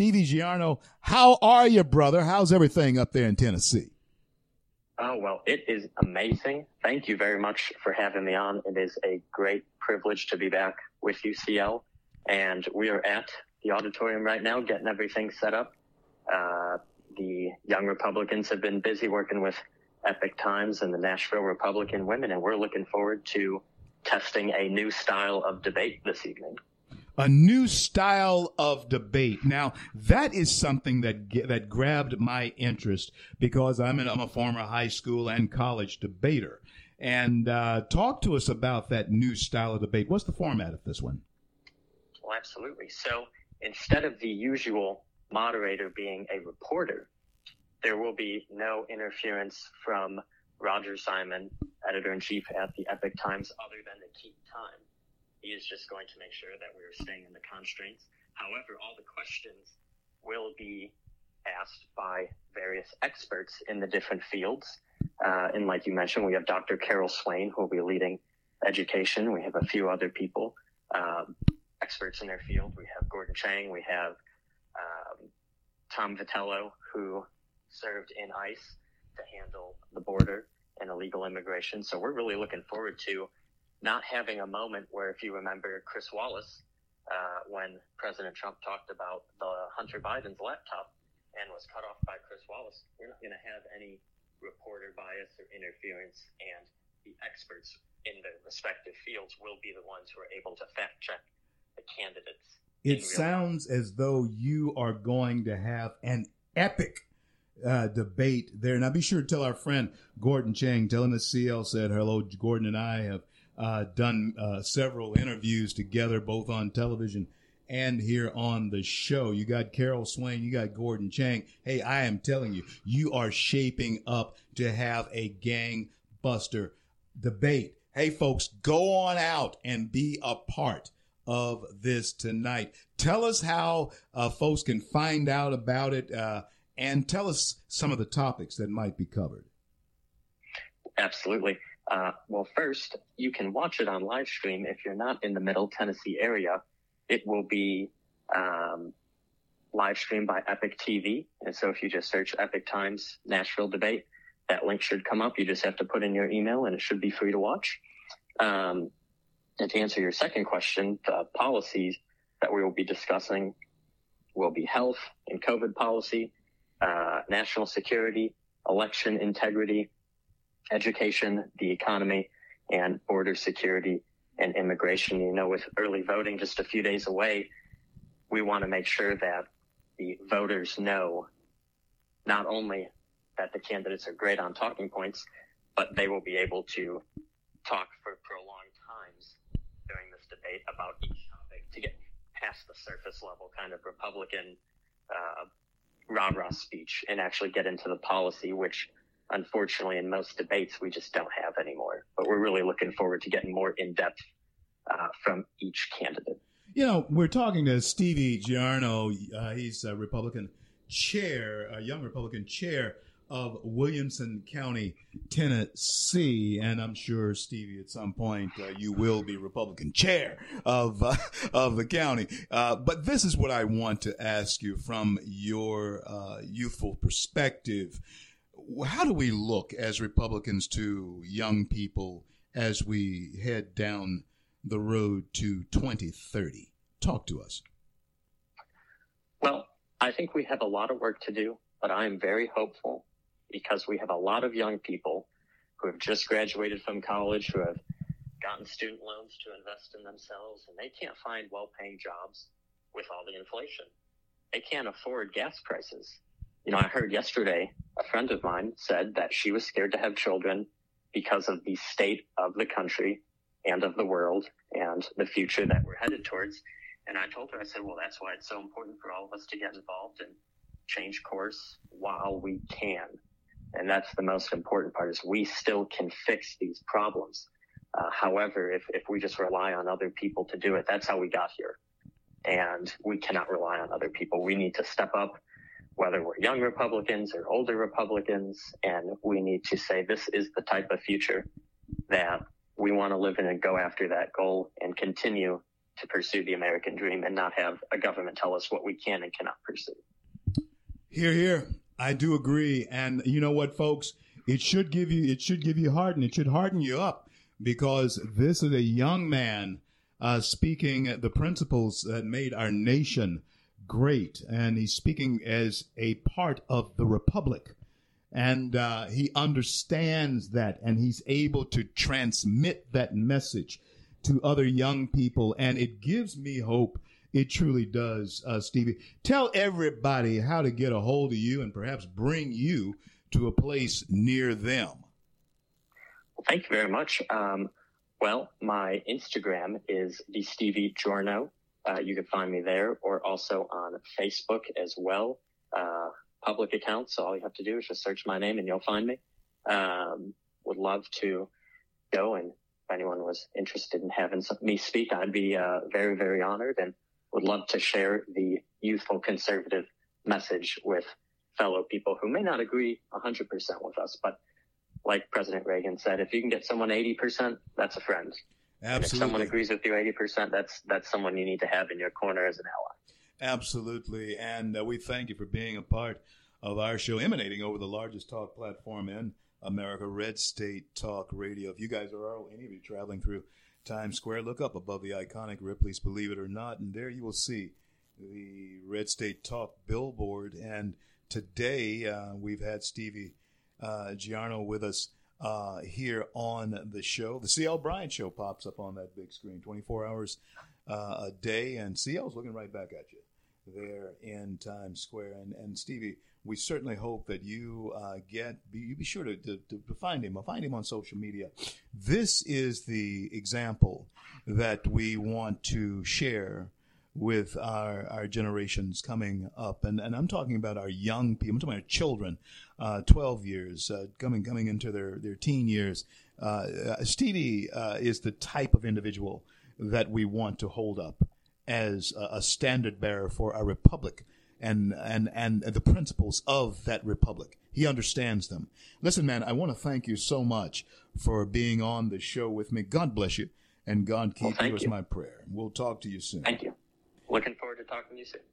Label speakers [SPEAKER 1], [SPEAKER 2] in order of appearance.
[SPEAKER 1] Stevie Giorno. How are you, brother? How's everything up there in Tennessee?
[SPEAKER 2] Oh, well, it is amazing. Thank you very much for having me on. It is a great privilege to be back with UCL. And we are at the auditorium right now getting everything set up. Uh, the Young Republicans have been busy working with Epoch Times and the Nashville Republican Women, and we're looking forward to testing a new style of debate this evening.
[SPEAKER 1] A new style of debate. Now, that is something that that grabbed my interest because I'm, an, I'm a former high school and college debater. And uh, talk to us about that new style of debate. What's the format of this one?
[SPEAKER 2] Well, absolutely. So instead of the usual moderator being a reporter, there will be no interference from Roger Simon, editor in chief at the Epoch Times, other than to keep time. He is just going to make sure that we're staying in the constraints. However, all the questions will be asked by various experts in the different fields. Uh, and like you mentioned, we have Dr. Carol Swain, who will be leading education. We have a few other people, um, experts in their field. We have Gordon Chang. We have um, Tom Vitiello, who served in ICE to handle the border and illegal immigration. So we're really looking forward to not having a moment where, if you remember Chris Wallace, uh, when President Trump talked about the Hunter Biden's laptop and was cut off by Chris Wallace, we're not going to have any reporter bias or interference, and the experts in the respective fields will be the ones who are able to fact check the candidates.
[SPEAKER 1] It sounds life. as though you are going to have an epic uh, debate there. Now, be sure to tell our friend Gordon Chang, tell him that CL said hello. Gordon and I have uh, done uh, several interviews together, both on television and here on the show. You got Carol Swain, you got Gordon Chang. Hey, I am telling you, you are shaping up to have a gangbuster debate. Hey, folks, go on out and be a part of this tonight. Tell us how uh, folks can find out about it uh, and tell us some of the topics that might be covered.
[SPEAKER 2] Absolutely. Uh, well, first, you can watch it on live stream if you're not in the Middle Tennessee area. It will be um, live streamed by Epoch TV. And so if you just search Epoch Times Nashville Debate, that link should come up. You just have to put in your email and it should be free to watch. Um, and to answer your second question, the policies that we will be discussing will be health and COVID policy, uh, national security, election integrity, education, the economy, and border security and immigration. You know, with early voting just a few days away, we want to make sure that the voters know not only that the candidates are great on talking points, but they will be able to talk for prolonged times during this debate about each topic to get past the surface level kind of Republican uh, rah rah speech and actually get into the policy, which unfortunately, in most debates, we just don't have anymore. But we're really looking forward to getting more in depth uh, from each candidate.
[SPEAKER 1] You know, we're talking to Stevie Giorno. Uh, he's a Republican chair, a young Republican chair of Williamson County, Tennessee, and I'm sure Stevie, at some point, uh, you will be Republican chair of uh, of the county. Uh, but this is what I want to ask you from your uh, youthful perspective how do we look as Republicans to young people as we head down the road to 2030? Talk to us.
[SPEAKER 2] Well, I think we have a lot of work to do, but I am very hopeful because we have a lot of young people who have just graduated from college, who have gotten student loans to invest in themselves, and they can't find well paying jobs with all the inflation. They can't afford gas prices. You know, I heard yesterday a friend of mine said that she was scared to have children because of the state of the country and of the world and the future that we're headed towards. And I told her, I said, well, that's why it's so important for all of us to get involved and change course while we can. And that's the most important part is we still can fix these problems. Uh, however, if, if we just rely on other people to do it, that's how we got here. And we cannot rely on other people. We need to step up whether we're young Republicans or older Republicans, and we need to say this is the type of future that we want to live in and go after that goal and continue to pursue the American dream and not have a government tell us what we can and cannot pursue.
[SPEAKER 1] Hear, hear. I do agree. And you know what, folks? It should give you, it should give you heart and it should harden you up because this is a young man uh, speaking the principles that made our nation great. And he's speaking as a part of the republic. And uh, he understands that and he's able to transmit that message to other young people. And it gives me hope. It truly does, uh, Stevie. Tell everybody how to get a hold of you and perhaps bring you to a place near them.
[SPEAKER 2] Thank you very much. Um, well, my Instagram is the Stevie Giorno. Uh, you can find me there or also on Facebook as well. Uh, public account. So all you have to do is just search my name and you'll find me. Um, would love to go and if anyone was interested in having some, me speak, I'd be uh, very, very honored and would love to share the youthful conservative message with fellow people who may not agree 100% with us. But like President Reagan said, if you can get someone 80%, that's a friend. Absolutely. if someone agrees with you 80%, that's, that's someone you need to have in your corner as an ally.
[SPEAKER 1] Absolutely. And uh, we thank you for being a part of our show, emanating over the largest talk platform in America, Red State Talk Radio. If you guys are all, any of you traveling through Times Square, look up above the iconic Ripley's Believe It or Not, and there you will see the Red State Talk billboard. And today uh, we've had Stevie uh, Giorno with us uh, here on the show. The CL Bryant Show pops up on that big screen 24 hours uh, a day, and CL's looking right back at you there in Times Square. And, and Stevie, we certainly hope that you uh, get be, you be sure to, to, to find him. Find him on social media. This is the example that we want to share with our, our generations coming up, and, and I'm talking about our young people. I'm talking about children, uh, 12 years, uh, coming coming into their, their teen years. Uh, uh Stevie uh, is the type of individual that we want to hold up as a, a standard bearer for our republic and and and the principles of that republic. He understands them. Listen, man, I want to thank you so much for being on the show with me. God bless you, and God keep well, you, you is my prayer. We'll talk to you soon.
[SPEAKER 2] Thank you. Talking to you soon.